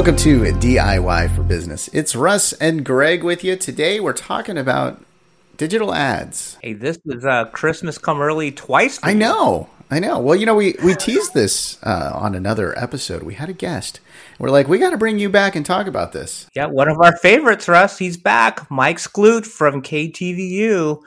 Welcome to DIY for Business. It's Russ and Greg with you. Today we're talking about digital ads. Hey, this is uh, Christmas come early twice. I know, I know. Well, you know, we, we teased this uh, on another episode. We had a guest. We're like, we got to bring you back and talk about this. Yeah, one of our favorites, Russ. He's back. Mike Sklut from KTVU,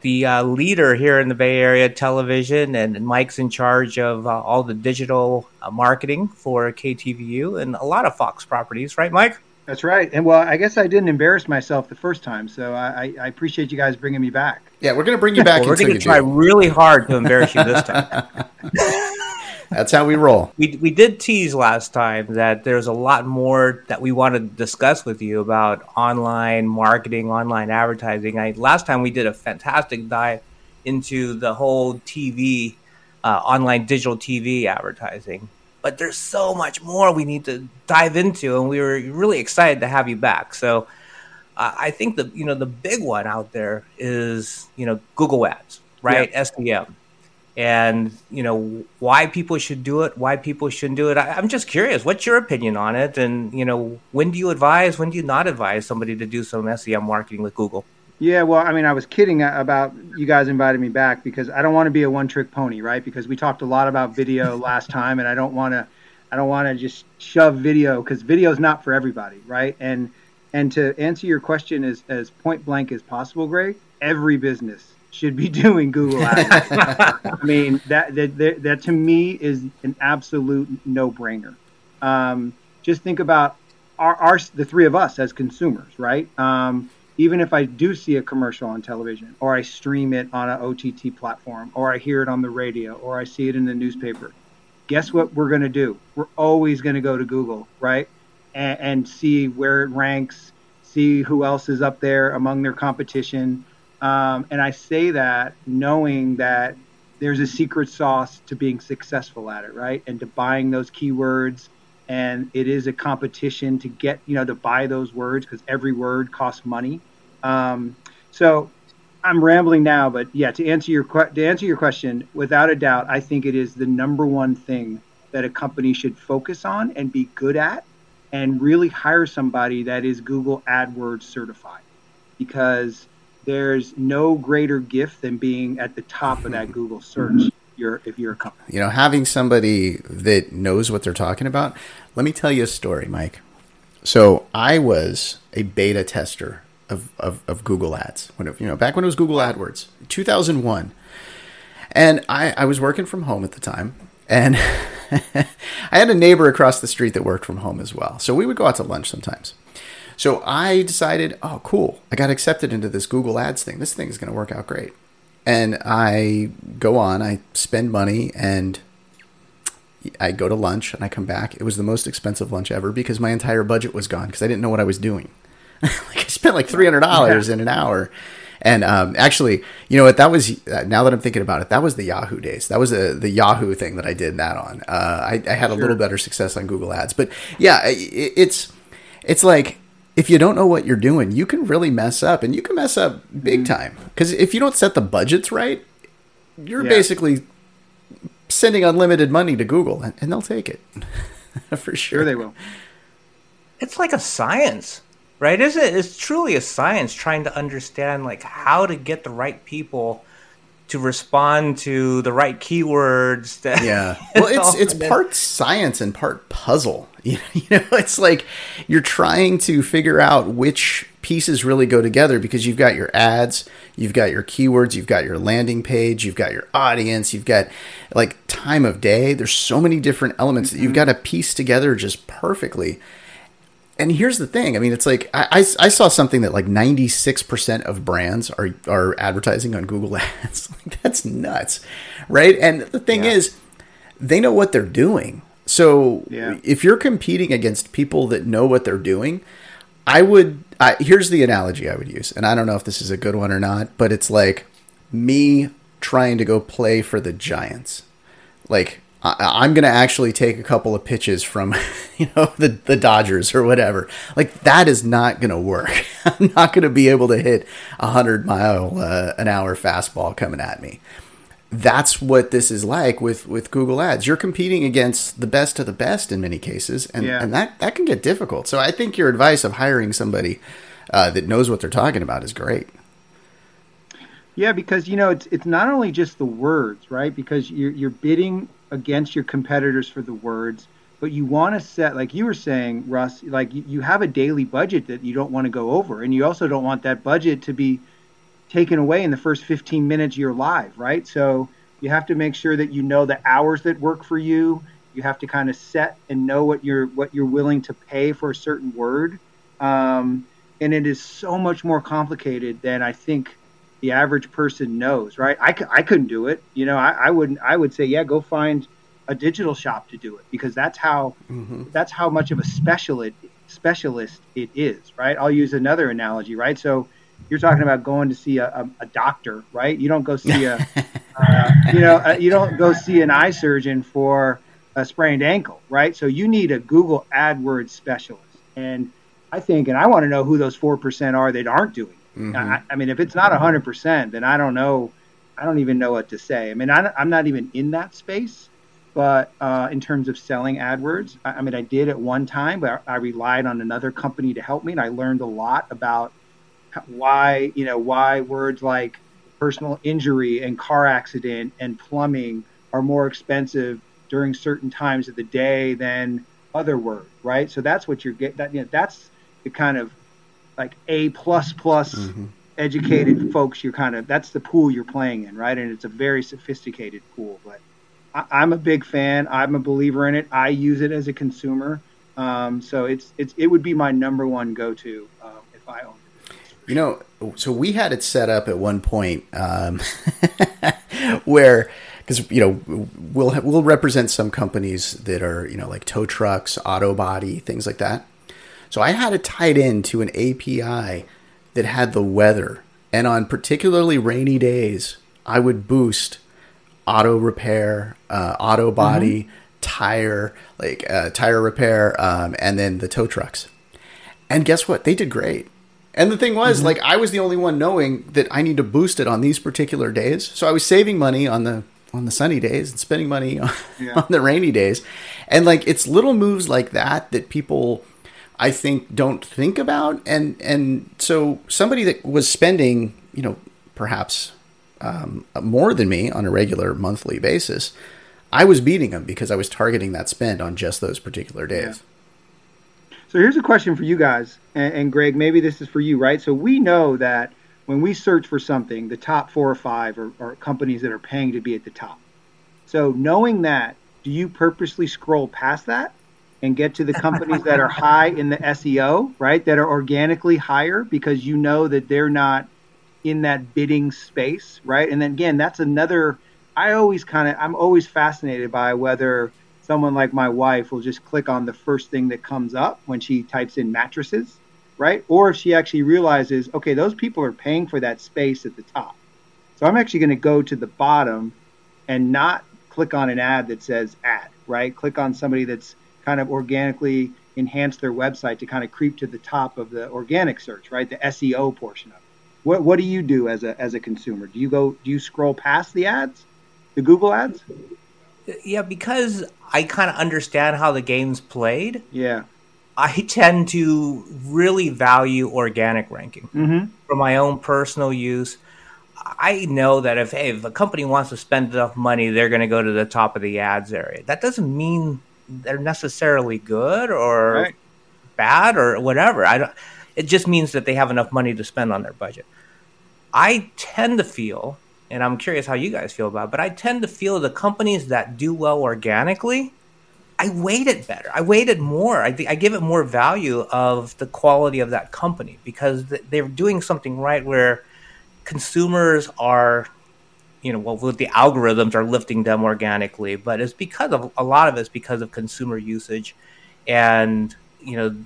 the uh, leader here in the Bay Area television, and Mike's in charge of uh, all the digital uh, marketing for KTVU and a lot of Fox properties, right, Mike? That's right. And well, I guess I didn't embarrass myself the first time, so I, I, I appreciate you guys bringing me back. Yeah, we're going to bring you back Well, we're going to try do. really hard to embarrass you this time. That's how we roll. we we did tease last time that there's a lot more that we want to discuss with you about online marketing, online advertising. I last time we did a fantastic dive into the whole TV, uh, online digital TV advertising. But there's so much more we need to dive into, and we were really excited to have you back. So uh, I think the you know the big one out there is you know Google Ads, right? SEM and you know why people should do it why people shouldn't do it I, i'm just curious what's your opinion on it and you know when do you advise when do you not advise somebody to do some sem marketing with google Yeah, well, I mean, I was kidding about you guys inviting me back because I don't want to be a one-trick pony, right? Because we talked a lot about video last time, and I don't want to, I don't want to just shove video because video is not for everybody, right? And and to answer your question as as point blank as possible, Greg, every business should be doing Google Ads. I mean, that, that that that to me is an absolute no-brainer. Um, just think about our, our the three of us as consumers, right? Um, even if I do see a commercial on television, or I stream it on an OTT platform, or I hear it on the radio, or I see it in the newspaper, guess what we're going to do? We're always going to go to Google, right? And, and see where it ranks, see who else is up there among their competition. Um, and I say that knowing that there's a secret sauce to being successful at it, right? And to buying those keywords. And it is a competition to get, you know, to buy those words because every word costs money. Um, so I'm rambling now, but yeah, to answer your que- to answer your question, without a doubt, I think it is the number one thing that a company should focus on and be good at, and really hire somebody that is Google AdWords certified, because there's no greater gift than being at the top of that Google search. You're, if you're a company. You know, having somebody that knows what they're talking about. Let me tell you a story, Mike. So I was a beta tester of, of, of Google Ads when it, you know back when it was Google AdWords, 2001, and I, I was working from home at the time, and I had a neighbor across the street that worked from home as well. So we would go out to lunch sometimes. So I decided, oh, cool, I got accepted into this Google Ads thing. This thing is going to work out great. And I go on, I spend money, and I go to lunch, and I come back. It was the most expensive lunch ever because my entire budget was gone because I didn't know what I was doing. like I spent like three hundred dollars in an hour. And um, actually, you know what? That was uh, now that I'm thinking about it, that was the Yahoo days. That was the the Yahoo thing that I did that on. Uh, I, I had a little better success on Google Ads, but yeah, it, it's it's like if you don't know what you're doing, you can really mess up, and you can mess up big mm-hmm. time. Because if you don't set the budgets right, you're Yeah. basically sending unlimited money to Google, and, and they'll take it for sure. Sure, they will. it's like a science right isn't it it's truly a science trying to understand like how to get the right people to respond to the right keywords that, Yeah. Well, it's it's part science and part puzzle. You know, you know, it's like you're trying to figure out which pieces really go together because you've got your ads, you've got your keywords, you've got your landing page, you've got your audience, you've got like time of day. There's so many different elements that you've mm-hmm. got to piece together just perfectly. And here's the thing. I mean, it's like I, I, I saw something that like 96% of brands are are advertising on Google Ads. like that's nuts, right? And the thing Yeah. is, they know what they're doing. So Yeah. if you're competing against people that know what they're doing, I would. I, here's the analogy I would use, and I don't know if this is a good one or not, but it's like me trying to go play for the Giants. Like I, I'm going to actually take a couple of pitches from, you know, the the Dodgers or whatever. Like that is not going to work. I'm not going to be able to hit a hundred mile uh, an hour fastball coming at me. That's what this is like with with Google Ads. You're competing against the best of the best in many cases, and Yeah. and that that can get difficult. So I think your advice of hiring somebody uh, that knows what they're talking about is great. Yeah, because you know it's it's not only just the words, right? Because you're you're bidding against your competitors for the words, but you want to set like you were saying, Russ, like you, you have a daily budget that you don't want to go over, and you also don't want that budget to be taken away in the first 15 minutes you're live, right? So you have to make sure that you know the hours that work for you. You have to kind of set and know what you're what you're willing to pay for a certain word, um, and it is so much more complicated than I think the average person knows, right? I, I couldn't do it. You know, I, I wouldn't. I would say, yeah, go find a digital shop to do it because that's how that's how much of a specialist specialist it is, right? I'll use another analogy, right? So you're talking about going to see a, a, a doctor, right? You don't go see a, uh, you know, uh, you don't go see an eye surgeon for a sprained ankle, right? So you need a Google AdWords specialist, and I think, and I want to know who those four percent are that aren't doing. it. I, I mean, if it's not hundred percent, then I don't know. I don't even know what to say. I mean, I, I'm not even in that space, but uh, in terms of selling AdWords, I, I mean, I did at one time, but I relied on another company to help me, and I learned a lot about why you know why words like personal injury and car accident and plumbing are more expensive during certain times of the day than other words, right? So that's what you're getting. that you know, that's the kind of like A plus plus educated folks you're kind of that's the pool you're playing in, right? And it's a very sophisticated pool. But I, I'm a big fan. I'm a believer in it. I use it as a consumer. Um, so it's it's it would be my number one go to um, if I owned it. You know, so we had it set up at one point um, where, because you know, we'll we'll represent some companies that are you know like tow trucks, auto body, things like that. So I had it tied into an API that had the weather, and on particularly rainy days, I would boost auto repair, uh, auto body, tire, like uh, tire repair, um, and then the tow trucks. And guess what? They did great. And the thing was, like, I was the only one knowing that I need to boost it on these particular days. So I was saving money on the on the sunny days and spending money on, Yeah. on the rainy days. And like, it's little moves like that that people, I think, don't think about. And and so somebody that was spending, you know, perhaps um, more than me on a regular monthly basis, I was beating them because I was targeting that spend on just those particular days. So here's a question for you guys, and, and Greg, maybe this is for you, right? So we know that when we search for something, the top four or five are, are companies that are paying to be at the top. So knowing that, do you purposely scroll past that and get to the companies that are high in the SEO, right? That are organically higher because you know that they're not in that bidding space, right? And then again, that's another. I always kind of, I'm always fascinated by whether someone like my wife will just click on the first thing that comes up when she types in mattresses, right? Or if she actually realizes, okay, those people are paying for that space at the top. So I'm actually going to go to the bottom and not click on an ad that says ad, right? Click on somebody that's kind of organically enhanced their website to kind of creep to the top of the organic search, right? The SEO portion of it. What what do you do as a as a consumer? Do you go do you scroll past the ads? The Google ads? Yeah, because I kind of understand how the game's played. Yeah. I tend to really value organic ranking Mm-hmm. for my own personal use. I know that if hey, if a company wants to spend enough money, they're going to go to the top of the ads area. That doesn't mean they're necessarily good or Right. bad or whatever. I don't. It just means that they have enough money to spend on their budget. I tend to feel, and I'm curious how you guys feel about, it, but I tend to feel the companies that do well organically, I weight it better. I weight it more. I, I give it more value of the quality of that company because they're doing something right where consumers are, you know, well, the algorithms are lifting them organically, but it's because of a lot of it's because of consumer usage and, you know,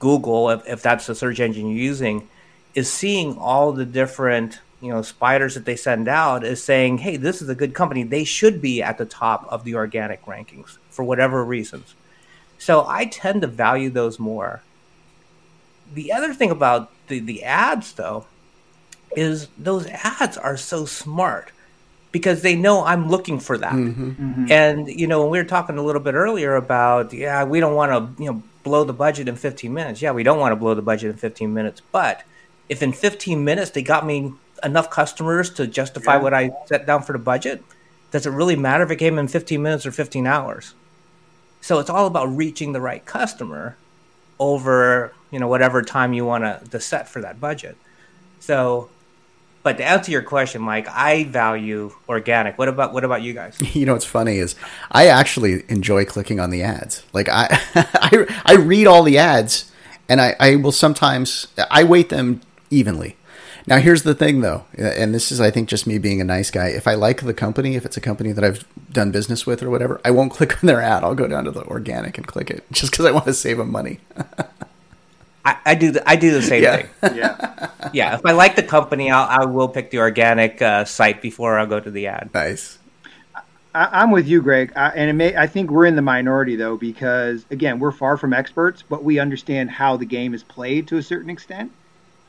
Google, if, if that's the search engine you're using, is seeing all the different you know spiders that they send out is saying, hey, this is a good company. They should be at the top of the organic rankings for whatever reasons. So I tend to value those more. The other thing about the, the ads though is those ads are so smart. because they know I'm looking for that. Mm-hmm. And you know, when we were talking a little bit earlier about yeah, we don't want to you know blow the budget in 15 minutes. Yeah, we don't want to blow the budget in 15 minutes, but if in 15 minutes they got me enough customers to justify yeah. what I set down for the budget, does it really matter if it came in 15 minutes or 15 hours? So it's all about reaching the right customer over, you know, whatever time you want to set for that budget. So but to answer your question, Mike, I value organic. What about what about you guys? You know what's funny is I actually enjoy clicking on the ads. Like I I, I read all the ads and I, I will sometimes I weight them evenly. Now here's the thing though, and this is I think just me being a nice guy. If I like the company, if it's a company that I've done business with or whatever, I won't click on their ad. I'll go down to the organic and click it just because I want to save them money. I, I, do the I do the same yeah. thing. Yeah, yeah. If I like the company, I'll, I will pick the organic uh, site before I'll go to the ad. Nice. I, am with you, Greg, I, and may, I think we're in the minority though because again, we're far from experts, but we understand how the game is played to a certain extent.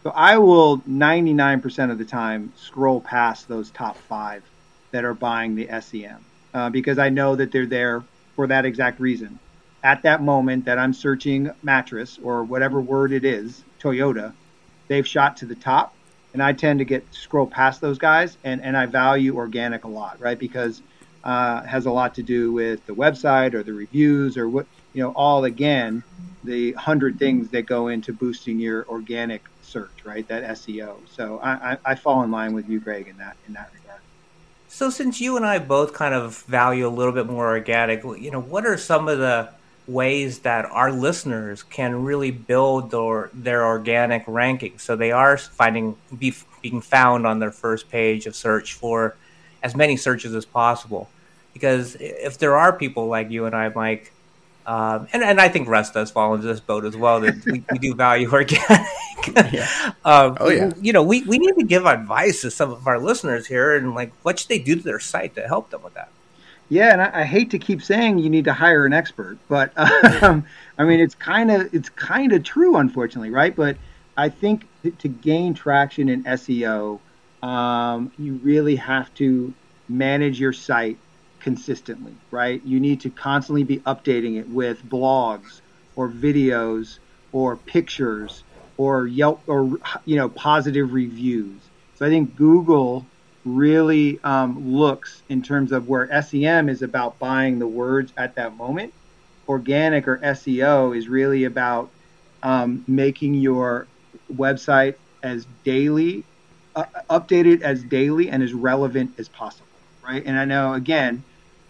So I will 99% of the time scroll past those top five that are buying the SEM uh, because I know that they're there for that exact reason at that moment that I'm searching mattress or whatever word it is, Toyota, they've shot to the top. And I tend to get scroll past those guys, and, and I value organic a lot, right? Because uh, has a lot to do with the website or the reviews or what you know. All again, the hundred things that go into boosting your organic search, right? That SEO. So I, I, I fall in line with you, Greg, in that in that regard. So since you and I both kind of value a little bit more organic, you know, what are some of the ways that our listeners can really build their, their organic ranking. So they are finding be, being found on their first page of search for as many searches as possible. Because if there are people like you and I, Mike, um, and, and I think Russ does fall into this boat as well, that we, we do value organic. yeah. Um, oh, yeah. You know, we, we need to give advice to some of our listeners here and like what should they do to their site to help them with that? Yeah, and I, I, hate to keep saying you need to hire an expert, but um, I mean it's kind of it's kind of true, unfortunately, right? But I think to, to gain traction in SEO, um, you really have to manage your site consistently, right? You need to constantly be updating it with blogs or videos or pictures or Yelp or you know positive reviews. So I think Google really um, looks in terms of where SEM is about buying the words at that moment. Organic or SEO is really about um, making your website as daily, uh, updated as daily and as relevant as possible, right? And I know, again,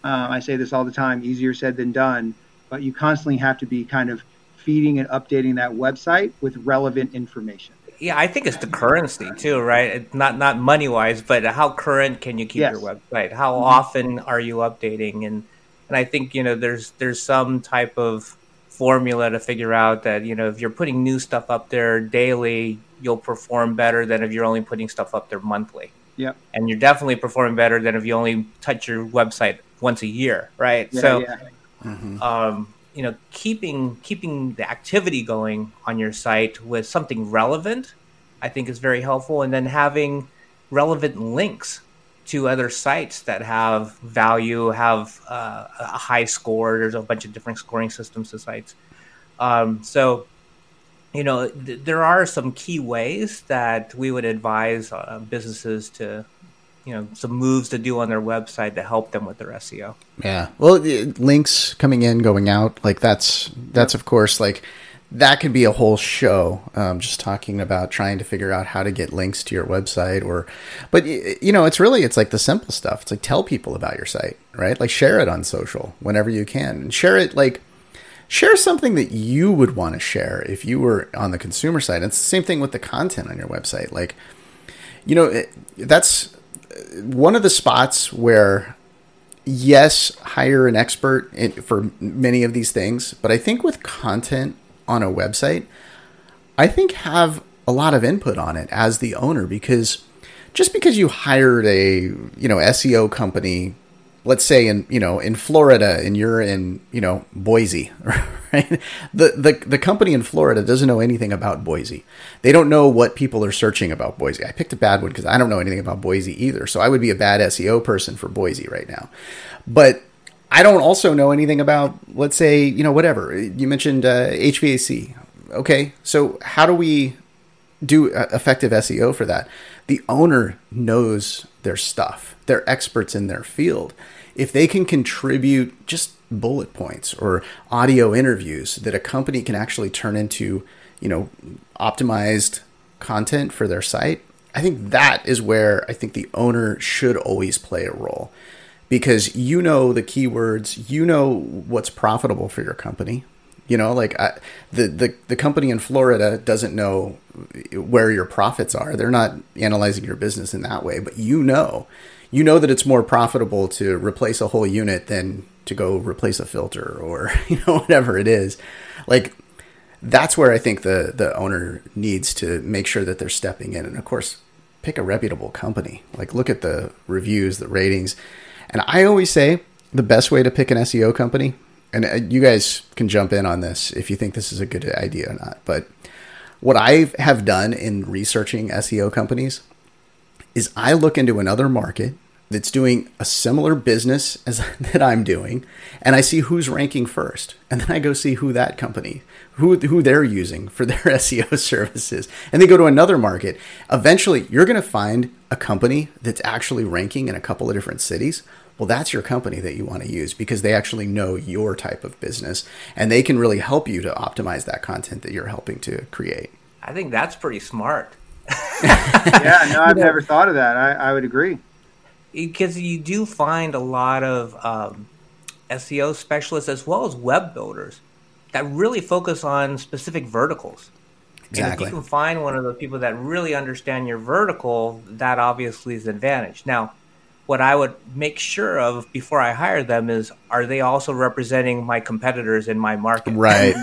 uh, I say this all the time easier said than done, but you constantly have to be kind of feeding and updating that website with relevant information yeah, I think it's the currency too, right? It's not not money wise, but how current can you keep yes. your website? How mm-hmm. often are you updating? And and I think you know there's there's some type of formula to figure out that you know if you're putting new stuff up there daily, you'll perform better than if you're only putting stuff up there monthly. Yeah, and you're definitely performing better than if you only touch your website once a year, right? Yeah, so. Yeah. Mm-hmm. Um, you know keeping keeping the activity going on your site with something relevant i think is very helpful and then having relevant links to other sites that have value have uh, a high score there's a bunch of different scoring systems to sites um, so you know th- there are some key ways that we would advise uh, businesses to you know some moves to do on their website to help them with their SEO. Yeah, well, links coming in, going out, like that's that's of course like that could be a whole show um, just talking about trying to figure out how to get links to your website or but you know it's really it's like the simple stuff. It's like tell people about your site right? Like share it on social whenever you can and share it like share something that you would want to share if you were on the consumer side. It's the same thing with the content on your website. Like you know it, that's one of the spots where yes, hire an expert for many of these things, but I think with content on a website, I think have a lot of input on it as the owner because just because you hired a you know SEO company let's say in you know in Florida and you're in you know Boise, right? The the the company in Florida doesn't know anything about Boise. They don't know what people are searching about Boise. I picked a bad one because I don't know anything about Boise either. So I would be a bad SEO person for Boise right now. But I don't also know anything about, let's say, you know, whatever. You mentioned uh, HVAC. Okay, so how do we do effective SEO for that? The owner knows their stuff. They're experts in their field. If they can contribute just bullet points or audio interviews that a company can actually turn into, you know, optimized content for their site, I think that is where I think the owner should always play a role because you know the keywords, you know what's profitable for your company. You know, like I, the, the the company in Florida doesn't know where your profits are. They're not analyzing your business in that way, but you know, you know that it's more profitable to replace a whole unit than to go replace a filter or you know whatever it is. Like that's where I think the the owner needs to make sure that they're stepping in, and of course, pick a reputable company. Like look at the reviews, the ratings, and I always say the best way to pick an SEO company and uh, you guys can jump in on this if you think this is a good idea or not. But what I have done in researching SEO companies is I look into another market that's doing a similar business as that I'm doing, and I see who's ranking first, and then I go see who that company, who who they're using for their SEO services, and they go to another market. Eventually, you're going to find a company that's actually ranking in a couple of different cities well, that's your company that you want to use because they actually know your type of business and they can really help you to optimize that content that you're helping to create. I think that's pretty smart. yeah, no, I've never thought of that. I, I would agree. Because you do find a lot of um, SEO specialists as well as web builders that really focus on specific verticals. Exactly. And if you can find one of the people that really understand your vertical, that obviously is an advantage. Now, what I would make sure of before I hire them is are they also representing my competitors in my market? Right.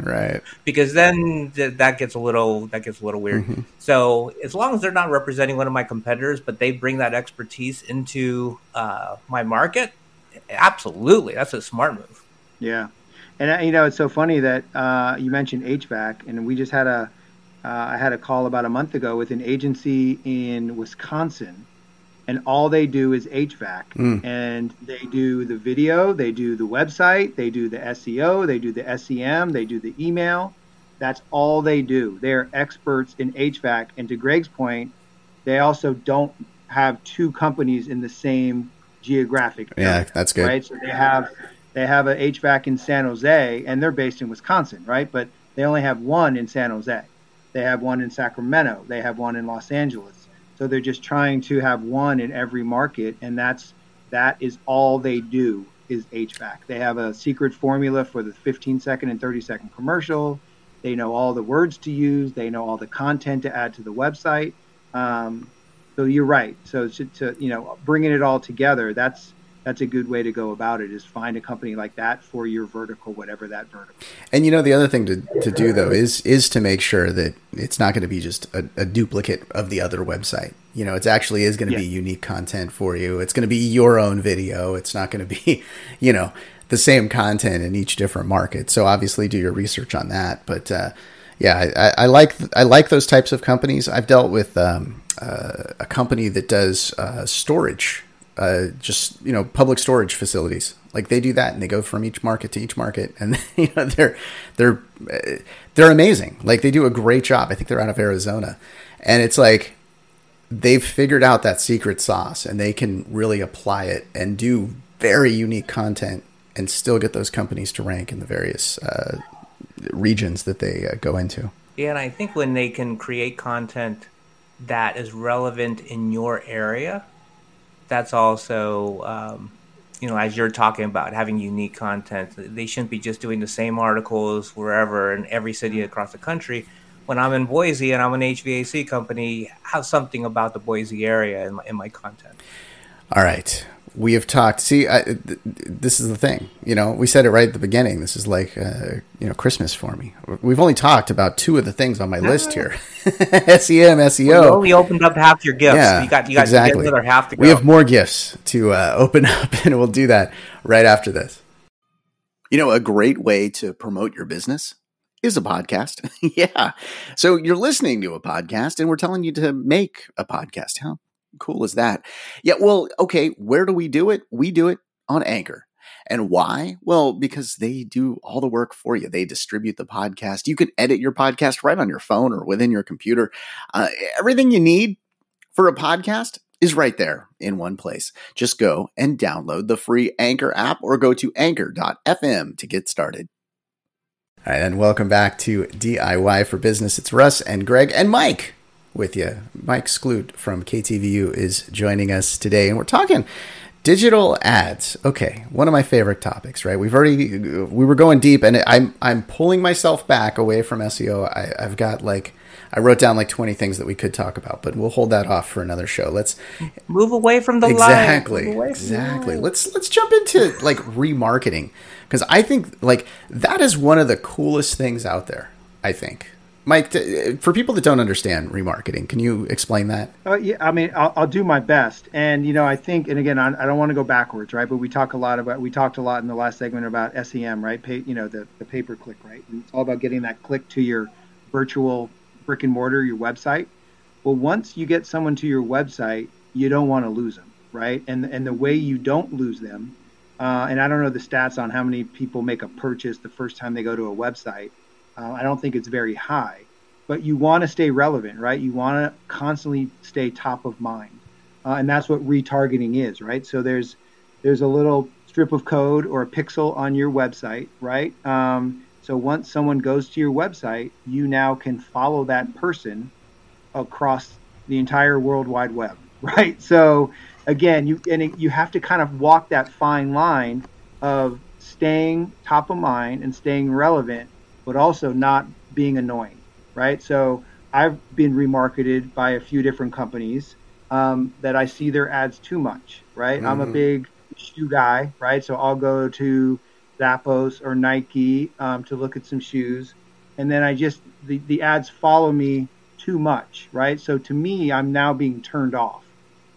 Right. Because then th- that gets a little that gets a little weird. Mm-hmm. So as long as they're not representing one of my competitors, but they bring that expertise into uh, my market, absolutely, that's a smart move. Yeah, and uh, you know it's so funny that uh, you mentioned HVAC, and we just had a uh, I had a call about a month ago with an agency in Wisconsin and all they do is HVAC. Mm. And they do the video, they do the website, they do the SEO, they do the SEM, they do the email. That's all they do. They're experts in HVAC. And to Greg's point, they also don't have two companies in the same geographic. Area, yeah, that's good. Right. So they have they have a HVAC in San Jose, and they're based in Wisconsin, right? But they only have one in San Jose. They have one in Sacramento. They have one in Los Angeles so they're just trying to have one in every market, and that's that is all they do is HVAC. They have a secret formula for the 15 second and 30 second commercial. They know all the words to use. They know all the content to add to the website. Um, so you're right. So to, to you know bringing it all together, that's that's a good way to go about it is find a company like that for your vertical whatever that vertical and you know the other thing to, to do though is is to make sure that it's not going to be just a, a duplicate of the other website. You know it's actually is going to yeah. be unique content for you. It's going to be your own video. It's not going to be you know the same content in each different market. So obviously do your research on that. But uh, yeah I, I, like i like those types of companies. I've dealt with um, uh, a company that does uh, storage uh, just you know public storage facilities. Like they do that, and they go from each market to each market, and you know they're they're they're amazing. Like they do a great job. I think they're out of Arizona, and it's like they've figured out that secret sauce, and they can really apply it and do very unique content, and still get those companies to rank in the various uh, regions that they uh, go into. Yeah, and I think when they can create content that is relevant in your area that's also um, you know as you're talking about having unique content they shouldn't be just doing the same articles wherever in every city across the country. When i'm in boise and i'm an hvac company have something about the boise area in my, in my content. All right we have talked. See, I, th- this is the thing. You know, we said it right at the beginning. This is like, uh, you know, Christmas for me. We've only talked about two of the things on my list here: SEM, SEO. We only opened up half your gifts. Yeah, you got you got exactly. another half to go. We have more gifts to uh, open up, and we'll do that right after this. You know, a great way to promote your business is a podcast. yeah. So you're listening to a podcast, and we're telling you to make a podcast. How cool is that? Yeah, well, okay, where do we do it? We do it on Anchor. And why? Well, because they do all the work for you. They distribute the podcast. You can edit your podcast right on your phone or within your computer. Uh, everything you need for a podcast is right there in one place. Just go and download the free Anchor app or go to anchor.fm to get started. All right, and welcome back to DIY for Business. It's Russ and Greg and Mike with you. Mike Sklut from KTVU is joining us today, and we're talking digital ads. Okay, one of my favorite topics. Right, we've already we were going deep, and I'm I'm pulling myself back away from SEO. I, I've got like I wrote down like 20 things that we could talk about, but we'll hold that off for another show. Let's move away from the exactly, exactly. Let's let's jump into like remarketing because I think like that is one of the coolest things out there. I think Mike, for people that don't understand remarketing, can you explain that? Uh, yeah, I mean, I'll, I'll, do my best. And you know, I think, and again, I, I don't want to go backwards, right? But we talk a lot about, we talked a lot in the last segment about SEM, right? Pay, you know, the the pay per click, right? And it's all about getting that click to your virtual brick and mortar, your website. Well, once you get someone to your website, you don't want to lose them, right? And and the way you don't lose them, uh, and I don't know the stats on how many people make a purchase the first time they go to a website uh, I don't think it's very high, but you want to stay relevant, right? You want to constantly stay top of mind, uh, and that's what retargeting is, right? So there's there's a little strip of code or a pixel on your website, right? Um, so once someone goes to your website, you now can follow that person across the entire World Wide Web, right? So again, you and it, you have to kind of walk that fine line of staying top of mind and staying relevant but also not being annoying, right? So I've been remarketed by a few different companies um, that I see their ads too much, right? Mm-hmm. I'm a mm-hmm. big shoe guy, right? So I'll go to Zappos or Nike um, to look at some shoes, and then I just the, the ads follow me too much, right? So to me, I'm now being turned off.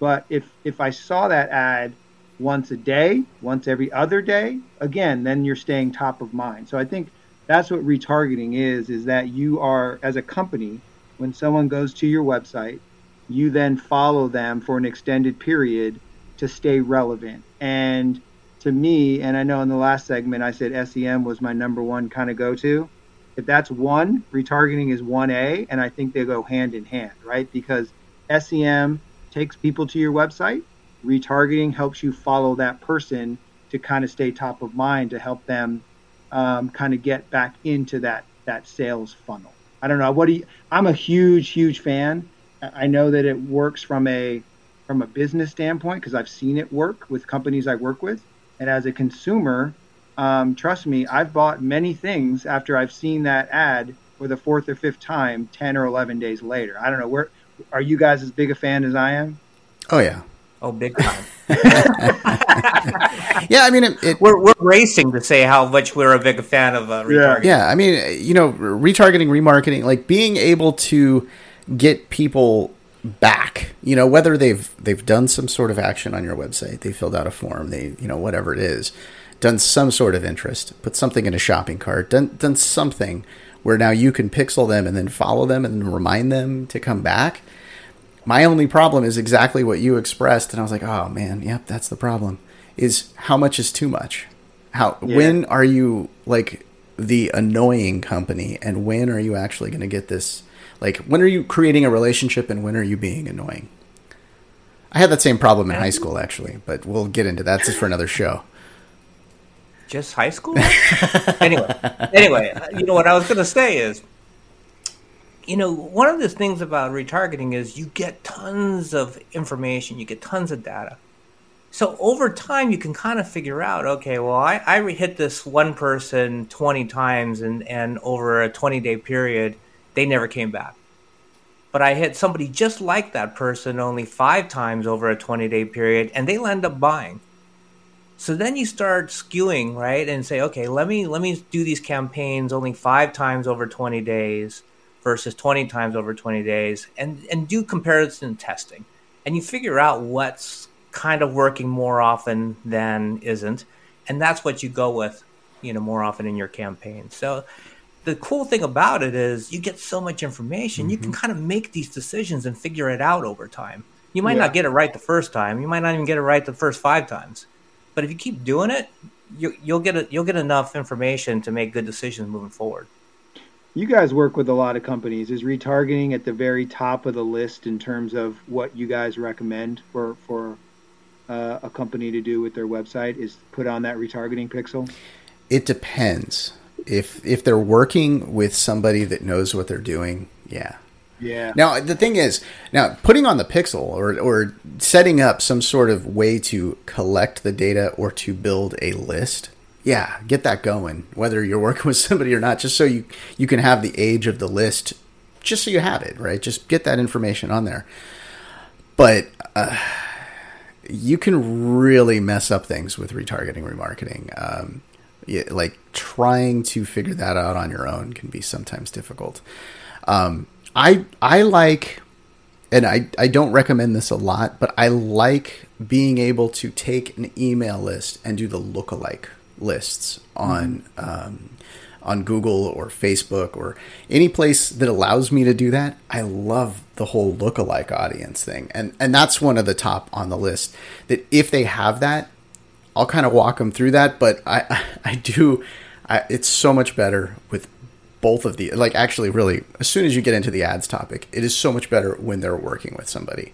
But if if I saw that ad once a day, once every other day, again, then you're staying top of mind. So I think that's what retargeting is is that you are as a company when someone goes to your website you then follow them for an extended period to stay relevant. And to me and i know in the last segment i said sem was my number one kind of go-to if that's one retargeting is 1a and i think they go hand in hand right? Because sem takes people to your website retargeting helps you follow that person to kind of stay top of mind to help them um, kind of get back into that that sales funnel. I don't know. What do you? I'm a huge, huge fan. I know that it works from a from a business standpoint because I've seen it work with companies I work with, and as a consumer, um, trust me, I've bought many things after I've seen that ad for the fourth or fifth time, ten or eleven days later. I don't know. Where are you guys as big a fan as I am? Oh yeah, Oh, big time. yeah, I mean, it, it, we're we're racing to say how much we're a big fan of uh, retargeting. Yeah. yeah, I mean, you know, retargeting, remarketing, like being able to get people back. You know, whether they've they've done some sort of action on your website, they filled out a form, they you know whatever it is, done some sort of interest, put something in a shopping cart, done done something where now you can pixel them and then follow them and remind them to come back my only problem is exactly what you expressed, and I was like, oh man, yep, that's the problem. Is how much is too much? How yeah. when are you like the annoying company, and when are you actually going to get this? Like, when are you creating a relationship, and when are you being annoying? I had that same problem in high um, school, actually, but we'll get into that. just for another show. Just high school? anyway, anyway, you know what I was going to say is you know, one of the things about retargeting is you get tons of information, you get tons of data. So over time, you can kind of figure out, okay, well, I, I hit this one person 20 times, and, and over a 20 day period, they never came back. but I hit somebody just like that person only five times over a 20 day period and they'll end up buying. So then you start skewing, right? And say, okay, let me let me do these campaigns only five times over 20 days versus 20 times over 20 days and, and do comparison testing. And you figure out what's kind of working more often than isn't. And that's what you go with, you know, more often in your campaign. So the cool thing about it is you get so much information, mm-hmm. you can mm-hmm. kind of make these decisions and figure it out over time. You might yeah. not get it right the first time. You might not even get it right the first five times. But if you keep doing it, you, will get a, you'll get enough information to make good decisions moving forward. You guys work with a lot of companies. Is retargeting at the very top of the list in terms of what you guys recommend for for uh, a company to do with their website? Is put on that retargeting pixel? It depends if if they're working with somebody that knows what they're doing, yeah. Yeah. Now the thing is, now putting on the pixel or or setting up some sort of way to collect the data or to build a list, yeah, get that going. Whether you're working with somebody or not, just so you you can have the age of the list, just so you have it, right? Just get that information on there. But uh, you can really mess up things with retargeting remarketing. Um, like trying to figure that out on your own can be sometimes difficult. Um, I I like, and I I don't recommend this a lot, but I like being able to take an email list and do the lookalike lists on um, on Google or Facebook or any place that allows me to do that. I love the whole lookalike audience thing, and and that's one of the top on the list. That if they have that, I'll kind of walk them through that, but I I do I, it's so much better with both of the like actually really as soon as you get into the ads topic, it is so much better when they're working with somebody.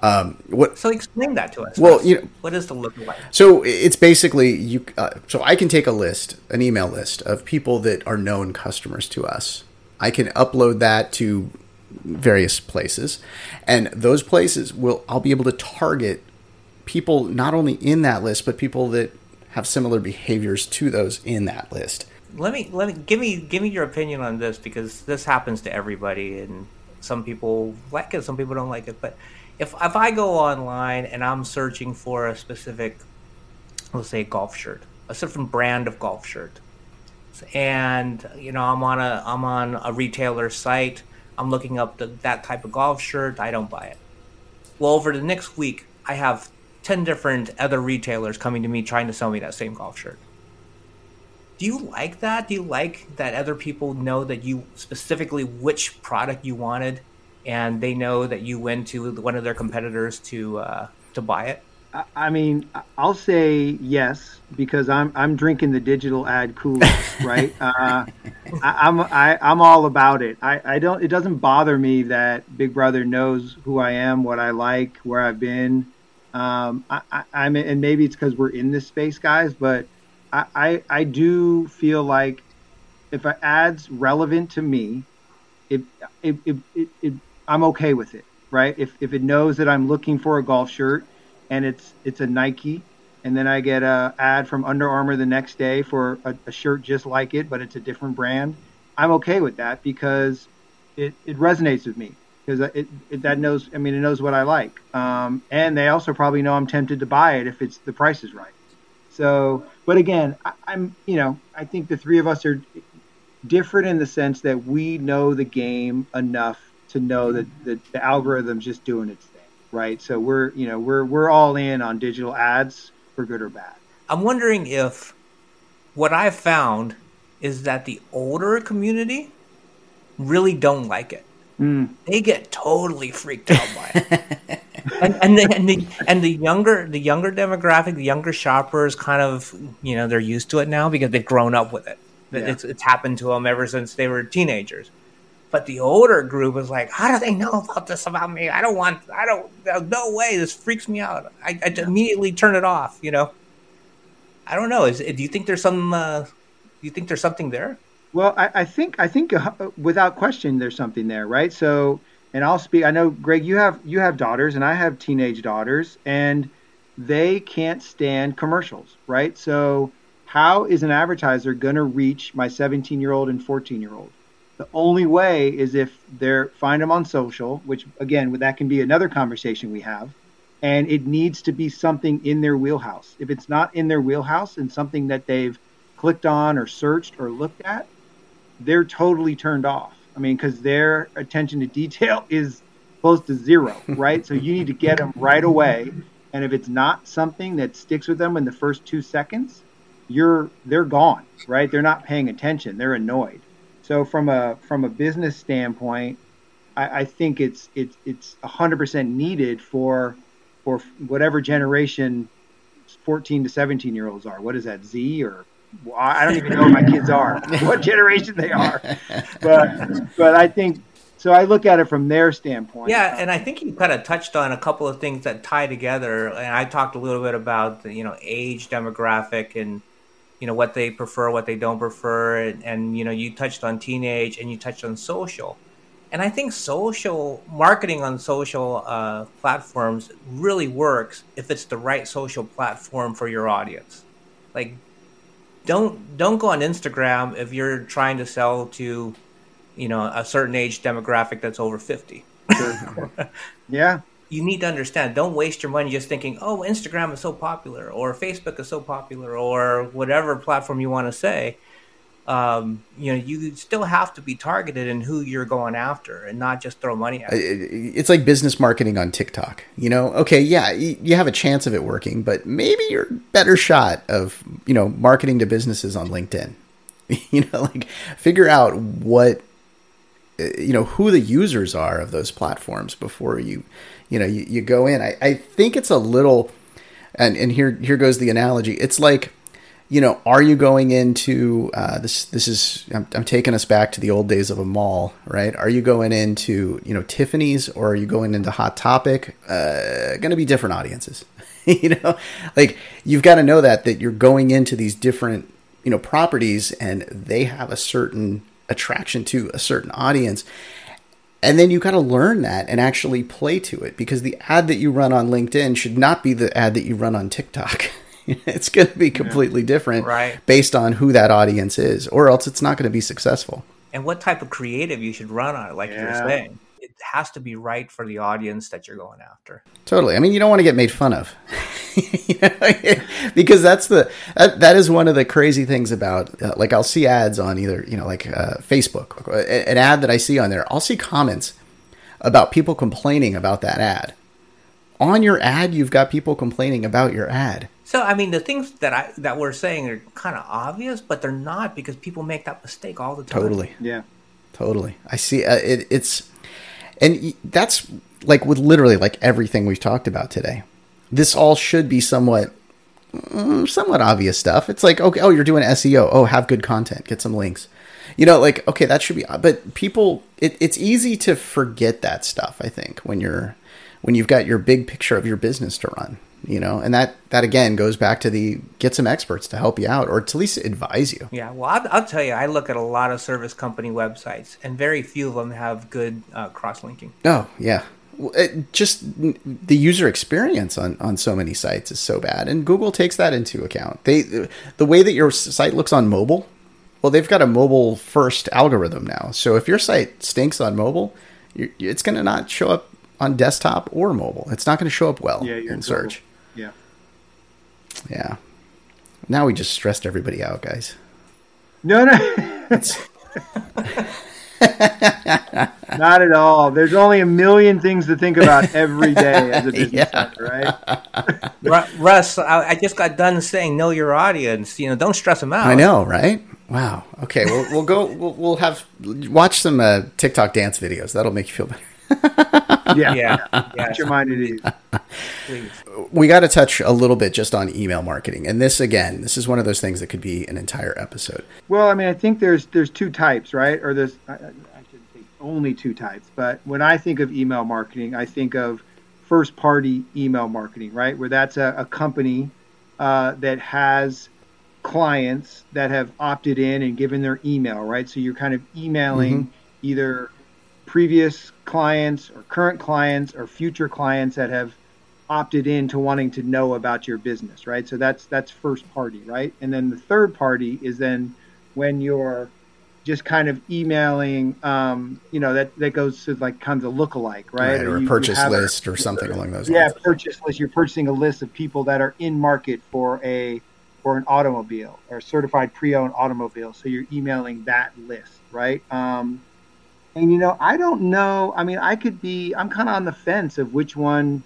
Um, what? So explain that to us. Well, you know, what is the look like? So it's basically you. Uh, so I can take a list, an email list of people that are known customers to us. I can upload that to various places, and those places will I'll be able to target people not only in that list, but people that have similar behaviors to those in that list. Let me let me give me give me your opinion on this because this happens to everybody, and some people like it, some people don't like it. But if if I go online and I'm searching for a specific, let's say, golf shirt, a certain brand of golf shirt, and you know I'm on a I'm on a retailer site, I'm looking up the, that type of golf shirt, I don't buy it. Well, over the next week, I have 10 different other retailers coming to me trying to sell me that same golf shirt. Do you like that? Do you like that other people know that you specifically which product you wanted and they know that you went to one of their competitors to uh, to buy it? I mean, I'll say yes because I'm I'm drinking the digital ad cool, right? uh, I, am I, I'm all about it. I, I don't. It doesn't bother me that Big Brother knows who I am, what I like, where I've been. Um, I, I, I'm, and maybe it's because we're in this space, guys, but I, I, I do feel like if an ad's relevant to me, it, it, it, it, it, I'm okay with it, right? If, if it knows that I'm looking for a golf shirt and it's, it's a Nike, and then I get a ad from Under Armour the next day for a, a shirt just like it, but it's a different brand. I'm okay with that because it, it resonates with me because it, it, that knows. I mean, it knows what I like, um, and they also probably know I'm tempted to buy it if it's the price is right. So, but again, I, I'm you know I think the three of us are different in the sense that we know the game enough to know that the, the algorithm's just doing its thing, right? So we're you know we're we're all in on digital ads for good or bad. I'm wondering if what I've found is that the older community really don't like it. Mm. They get totally freaked out by it. and, and, the, and the and the younger the younger demographic, the younger shoppers, kind of you know they're used to it now because they've grown up with it. Yeah. It's it's happened to them ever since they were teenagers. But the older group is like, how do they know about this about me? I don't want. I don't. No way. This freaks me out. I, I immediately turn it off. You know. I don't know. Is do you think there's some? Uh, do you think there's something there? Well, I, I think I think uh, without question, there's something there, right? So, and I'll speak. I know, Greg, you have you have daughters, and I have teenage daughters, and they can't stand commercials, right? So, how is an advertiser going to reach my 17 year old and 14 year old? The only way is if they're find them on social, which again, that can be another conversation we have. And it needs to be something in their wheelhouse. If it's not in their wheelhouse and something that they've clicked on or searched or looked at, they're totally turned off. I mean, because their attention to detail is close to zero, right? so you need to get them right away. And if it's not something that sticks with them in the first two seconds, you're they're gone, right? They're not paying attention. They're annoyed. So from a from a business standpoint, I, I think it's it's it's hundred percent needed for for whatever generation 14 to 17 year olds are. What is that, Z or I don't even know what my kids are, what generation they are. But but I think so. I look at it from their standpoint. Yeah, and I think you kind of touched on a couple of things that tie together. And I talked a little bit about the, you know age demographic and you know what they prefer, what they don't prefer, and, and you know you touched on teenage and you touched on social. And I think social marketing on social uh, platforms really works if it's the right social platform for your audience. Like don't don't go on Instagram if you're trying to sell to, you know, a certain age demographic that's over fifty. yeah. You need to understand. Don't waste your money just thinking, "Oh, Instagram is so popular," or "Facebook is so popular," or whatever platform you want to say um, you know, you still have to be targeted in who you're going after and not just throw money at. it. It's like business marketing on TikTok. You know, okay, yeah, you have a chance of it working, but maybe you're better shot of, you know, marketing to businesses on LinkedIn. you know, like figure out what uh, you know who the users are of those platforms before you you know you, you go in I, I think it's a little and and here here goes the analogy it's like you know, are you going into uh, this? This is I'm, I'm, taking us back to the old days of a mall, right? Are you going into you know Tiffany's or are you going into Hot Topic? Uh, going to be different audiences, you know. Like you've got to know that that you're going into these different you know properties and they have a certain attraction to a certain audience. And then you got to learn that and actually play to it because the ad that you run on LinkedIn should not be the ad that you run on TikTok. it's going to be completely yeah. different right. based on who that audience is, or else it's not going to be successful. And what type of creative you should run on it, like yeah. you're saying. It has to be right for the audience that you're going after. Totally. I mean, you don't want to get made fun of. because that's the that, that is one of the crazy things about uh, like I'll see ads on either, you know, like uh, Facebook, an ad that I see on there. I'll see comments about people complaining about that ad. On your ad, you've got people complaining about your ad so I mean, the things that I that we're saying are kind of obvious, but they're not because people make that mistake all the time. Totally. Yeah. Totally. I see. Uh, it, it's and that's like with literally like everything we've talked about today. This all should be somewhat mm, somewhat obvious stuff. It's like okay, oh, you're doing SEO. Oh, have good content. Get some links. You know, like okay, that should be. But people, it, it's easy to forget that stuff. I think when you're when you've got your big picture of your business to run you know and that that again goes back to the get some experts to help you out or to at least advise you yeah well i'll, I'll tell you i look at a lot of service company websites and very few of them have good uh, cross-linking oh yeah it, just the user experience on, on so many sites is so bad and google takes that into account they the way that your site looks on mobile well they've got a mobile first algorithm now so if your site stinks on mobile it's going to not show up on desktop or mobile it's not going to show up well yeah, in search yeah. Yeah. Now we just stressed everybody out, guys. No, no. Not at all. There's only a million things to think about every day as a business yeah. owner, right? Russ, I, just got done saying know your audience. You know, don't stress them out. I know, right? Wow. Okay, we'll, we'll go. We'll, we'll have watch some uh, TikTok dance videos. That'll make you feel better yeah, yeah, yeah. your mind at ease. Please. We got to touch a little bit just on email marketing, and this again, this is one of those things that could be an entire episode. Well, I mean, I think there's there's two types, right? Or there's I, I should say only two types. But when I think of email marketing, I think of first party email marketing, right? Where that's a, a company uh, that has clients that have opted in and given their email, right? So you're kind of emailing mm-hmm. either previous clients or current clients or future clients that have opted in to wanting to know about your business, right? So that's that's first party, right? And then the third party is then when you're just kind of emailing, um, you know, that, that goes to like kind of lookalike, right? right or, a you- you purchase have a- list or something along those yeah, lines. purchase list. You're purchasing a list of people that are in market for a for an automobile or certified pre-owned automobile. So you're emailing that list, right? Um, and you know, I don't know. I mean, I could be. I'm kind of on the fence of which one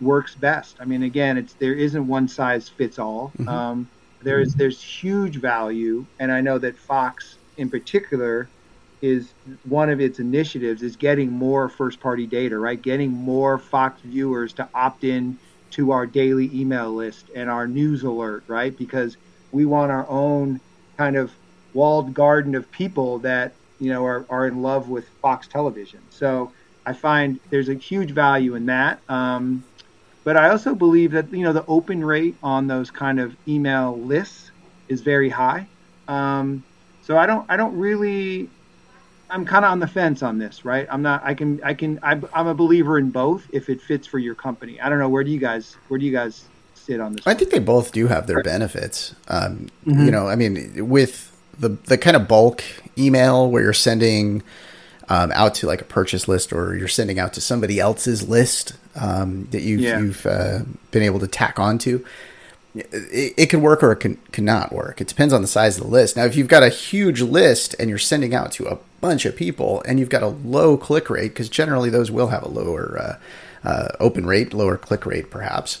works best. I mean, again, it's there isn't one size fits all. Mhm. Um, there is there's huge value, and I know that Fox in particular is one of its initiatives is getting more first party data, right? Getting more Fox viewers to opt in to our daily email list and our news alert, right? Because we want our own kind of walled garden of people that, you know, are, are in love with Fox television. So I find there's a huge value in that. Um, but I also believe that, you know, the open rate on those kind of email lists is very high. Um, so I don't, I don't really, I'm kind of on the fence on this, right? I'm not. I can. I can. I'm, I'm a believer in both if it fits for your company. I don't know. Where do you guys? Where do you guys sit on this? I think they both do have their benefits. Um, Mm-hmm. You know, I mean, with the the kind of bulk email where you're sending um, out to like a purchase list or you're sending out to somebody else's list um, that you've Yeah. you've uh, been able to tack onto. It, it can work or it can cannot work. It depends on the size of the list. Now, if you've got a huge list and you're sending out to a bunch of people and you've got a low click rate, because generally those will have a lower uh, uh, open rate, lower click rate, perhaps.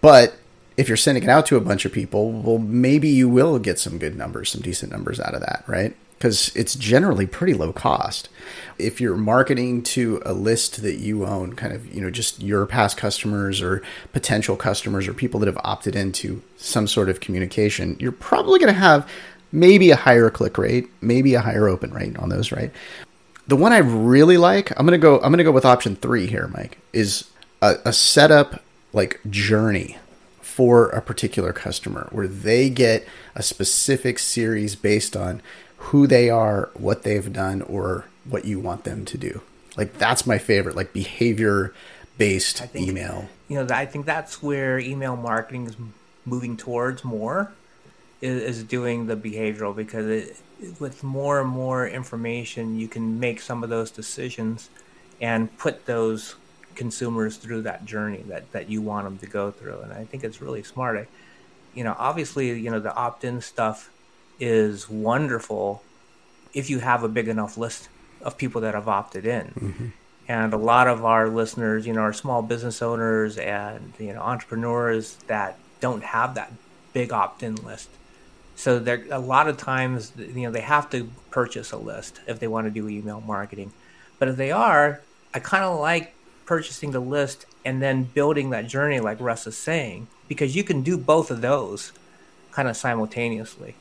But if you're sending it out to a bunch of people, well, maybe you will get some good numbers, some decent numbers out of that, right? Because it's generally pretty low cost. If you're marketing to a list that you own, kind of, you know, just your past customers or potential customers or people that have opted into some sort of communication, you're probably going to have maybe a higher click rate, maybe a higher open rate on those, right? The one I really like, I'm gonna go. I'm gonna go with option three here, Mike. Is a, a setup like journey for a particular customer where they get a specific series based on who they are, what they've done, or what you want them to do. Like that's my favorite, like behavior based think- email. you know, I think that's where email marketing is moving towards more is, is doing the behavioral because it, with more and more information, you can make some of those decisions and put those consumers through that journey that, that you want them to go through. And I think it's really smart. I, you know, obviously, you know, the opt-in stuff is wonderful if you have a big enough list of people that have opted in mm-hmm. and a lot of our listeners you know are small business owners and you know entrepreneurs that don't have that big opt-in list so there a lot of times you know they have to purchase a list if they want to do email marketing but if they are i kind of like purchasing the list and then building that journey like russ is saying because you can do both of those kind of simultaneously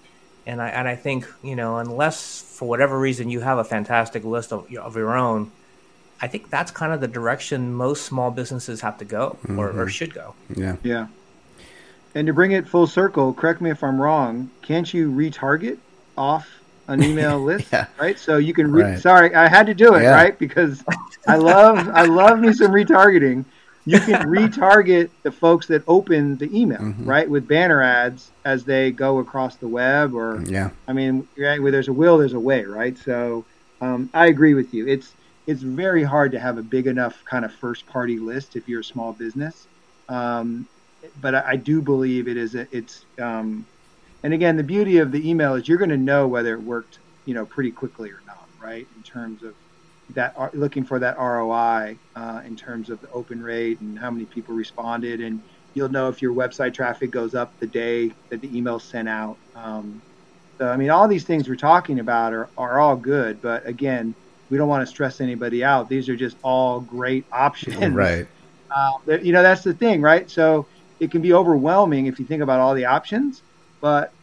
and I and I think you know unless for whatever reason you have a fantastic list of, of your own, I think that's kind of the direction most small businesses have to go or, or mm-hmm. should go. Yeah. Yeah. And to bring it full circle, correct me if I'm wrong. Can't you retarget off an email list? Yeah. Right. So you can. Re- Right. Sorry, I had to do it Yeah. right because I love I love me some retargeting. You can retarget the folks that open the email Mm-hmm. right with banner ads as they go across the web or Yeah. I mean, right, where there's a will, there's a way, right? So um, I agree with you. It's it's very hard to have a big enough kind of first party list if you're a small business. Um, but I, I do believe it is a, it's um, and again the beauty of the email is you're going to know whether it worked you know pretty quickly or not, right? In terms of that R- looking for that ROI uh, in terms of the open rate and how many people responded and you'll know if your website traffic goes up the day that the email sent out. Um, so, I mean, all these things we're talking about are, are all good, but again, we don't want to stress anybody out. These are just all great options. Right. Uh, you know, that's the thing, right? So it can be overwhelming if you think about all the options, but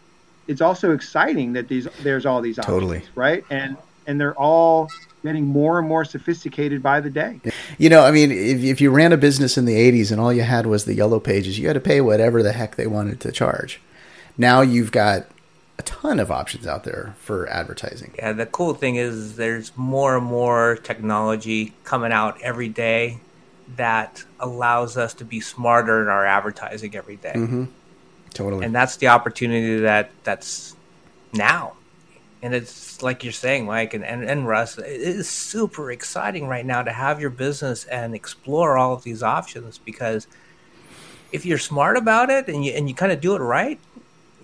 it's also exciting that these there's all these options, Totally. right? And and they're all getting more and more sophisticated by the day. You know, I mean, if, if you ran a business in the 80s and all you had was the yellow pages, you had to pay whatever the heck they wanted to charge. Now you've got a ton of options out there for advertising. Yeah, the cool thing is there's more and more technology coming out every day that allows us to be smarter in our advertising every day. Mm-hmm. Totally. and that's the opportunity that that's now and it's like you're saying, Mike and, and, and Russ, it is super exciting right now to have your business and explore all of these options because if you're smart about it and you and you kind of do it right,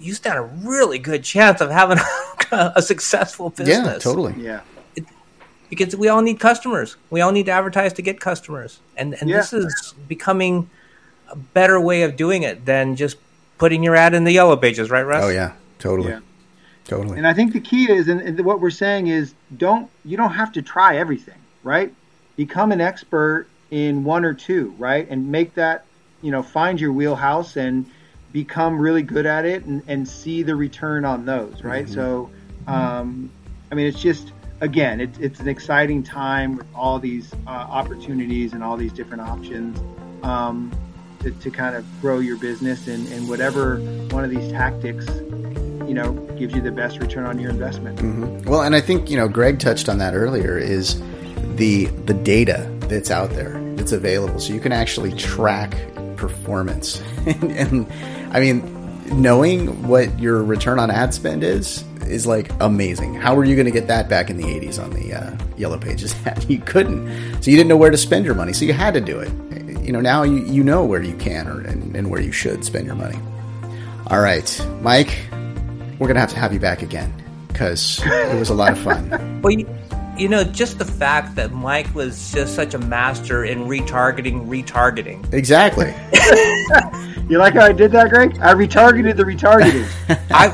you stand a really good chance of having a successful business. Yeah, totally. Yeah. because we all need customers. We all need to advertise to get customers, and and Yeah. this is becoming a better way of doing it than just putting your ad in the yellow pages, right, Russ? Oh yeah, totally, Yeah. totally. And I think the key is, and, and what we're saying is, don't you don't have to try everything, right? Become an expert in one or two, right? And make that, you know, find your wheelhouse and become really good at it, and, and see the return on those, right? So, um, I mean, it's just again, it's it's an exciting time with all these uh, opportunities and all these different options. Um, to, to kind of grow your business and, and whatever one of these tactics you know gives you the best return on your investment. Mhm. Well, and I think you know Greg touched on that earlier. Is the the data that's out there that's available, so you can actually track performance. and, and I mean, knowing what your return on ad spend is is like amazing. How were you going to get that back in the '80s on the uh, Yellow Pages? You couldn't. So you didn't know where to spend your money. So you had to do it. You know now you, you know where you can or and, and where you should spend your money. All right, Mike, we're gonna have to have you back again because it was a lot of fun. Well, you, you know, just the fact that Mike was just such a master in retargeting, retargeting. Exactly. You like how I did that, Greg? I retargeted the retargeting. I,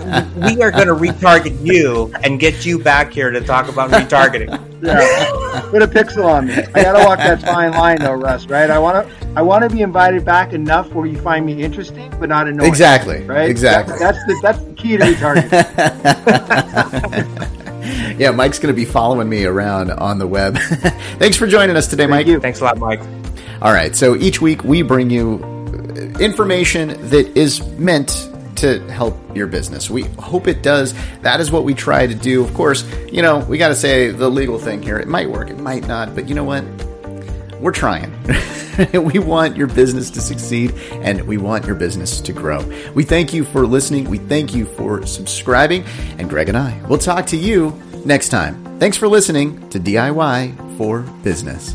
we are going to retarget you and get you back here to talk about retargeting. yeah, put a pixel on me. I gotta walk that fine line, though, Russ. Right? I want to. I want to be invited back enough where you find me interesting, but not annoying. Exactly. Right? Exactly. That's, that's the that's the key to retargeting. Yeah, Mike's gonna be following me around on the web. Thanks for joining us today, Mike. you. Thanks a lot, Mike. All right. So each week we bring you information that is meant to help your business. We hope it does. That is what we try to do. Of course, you know, we got to say the legal thing here. It might work, it might not, but you know what? We're trying. we want your business to succeed and we want your business to grow. We thank you for listening. We thank you for subscribing. And Greg and I will talk to you next time. Thanks for listening to DIY for Business.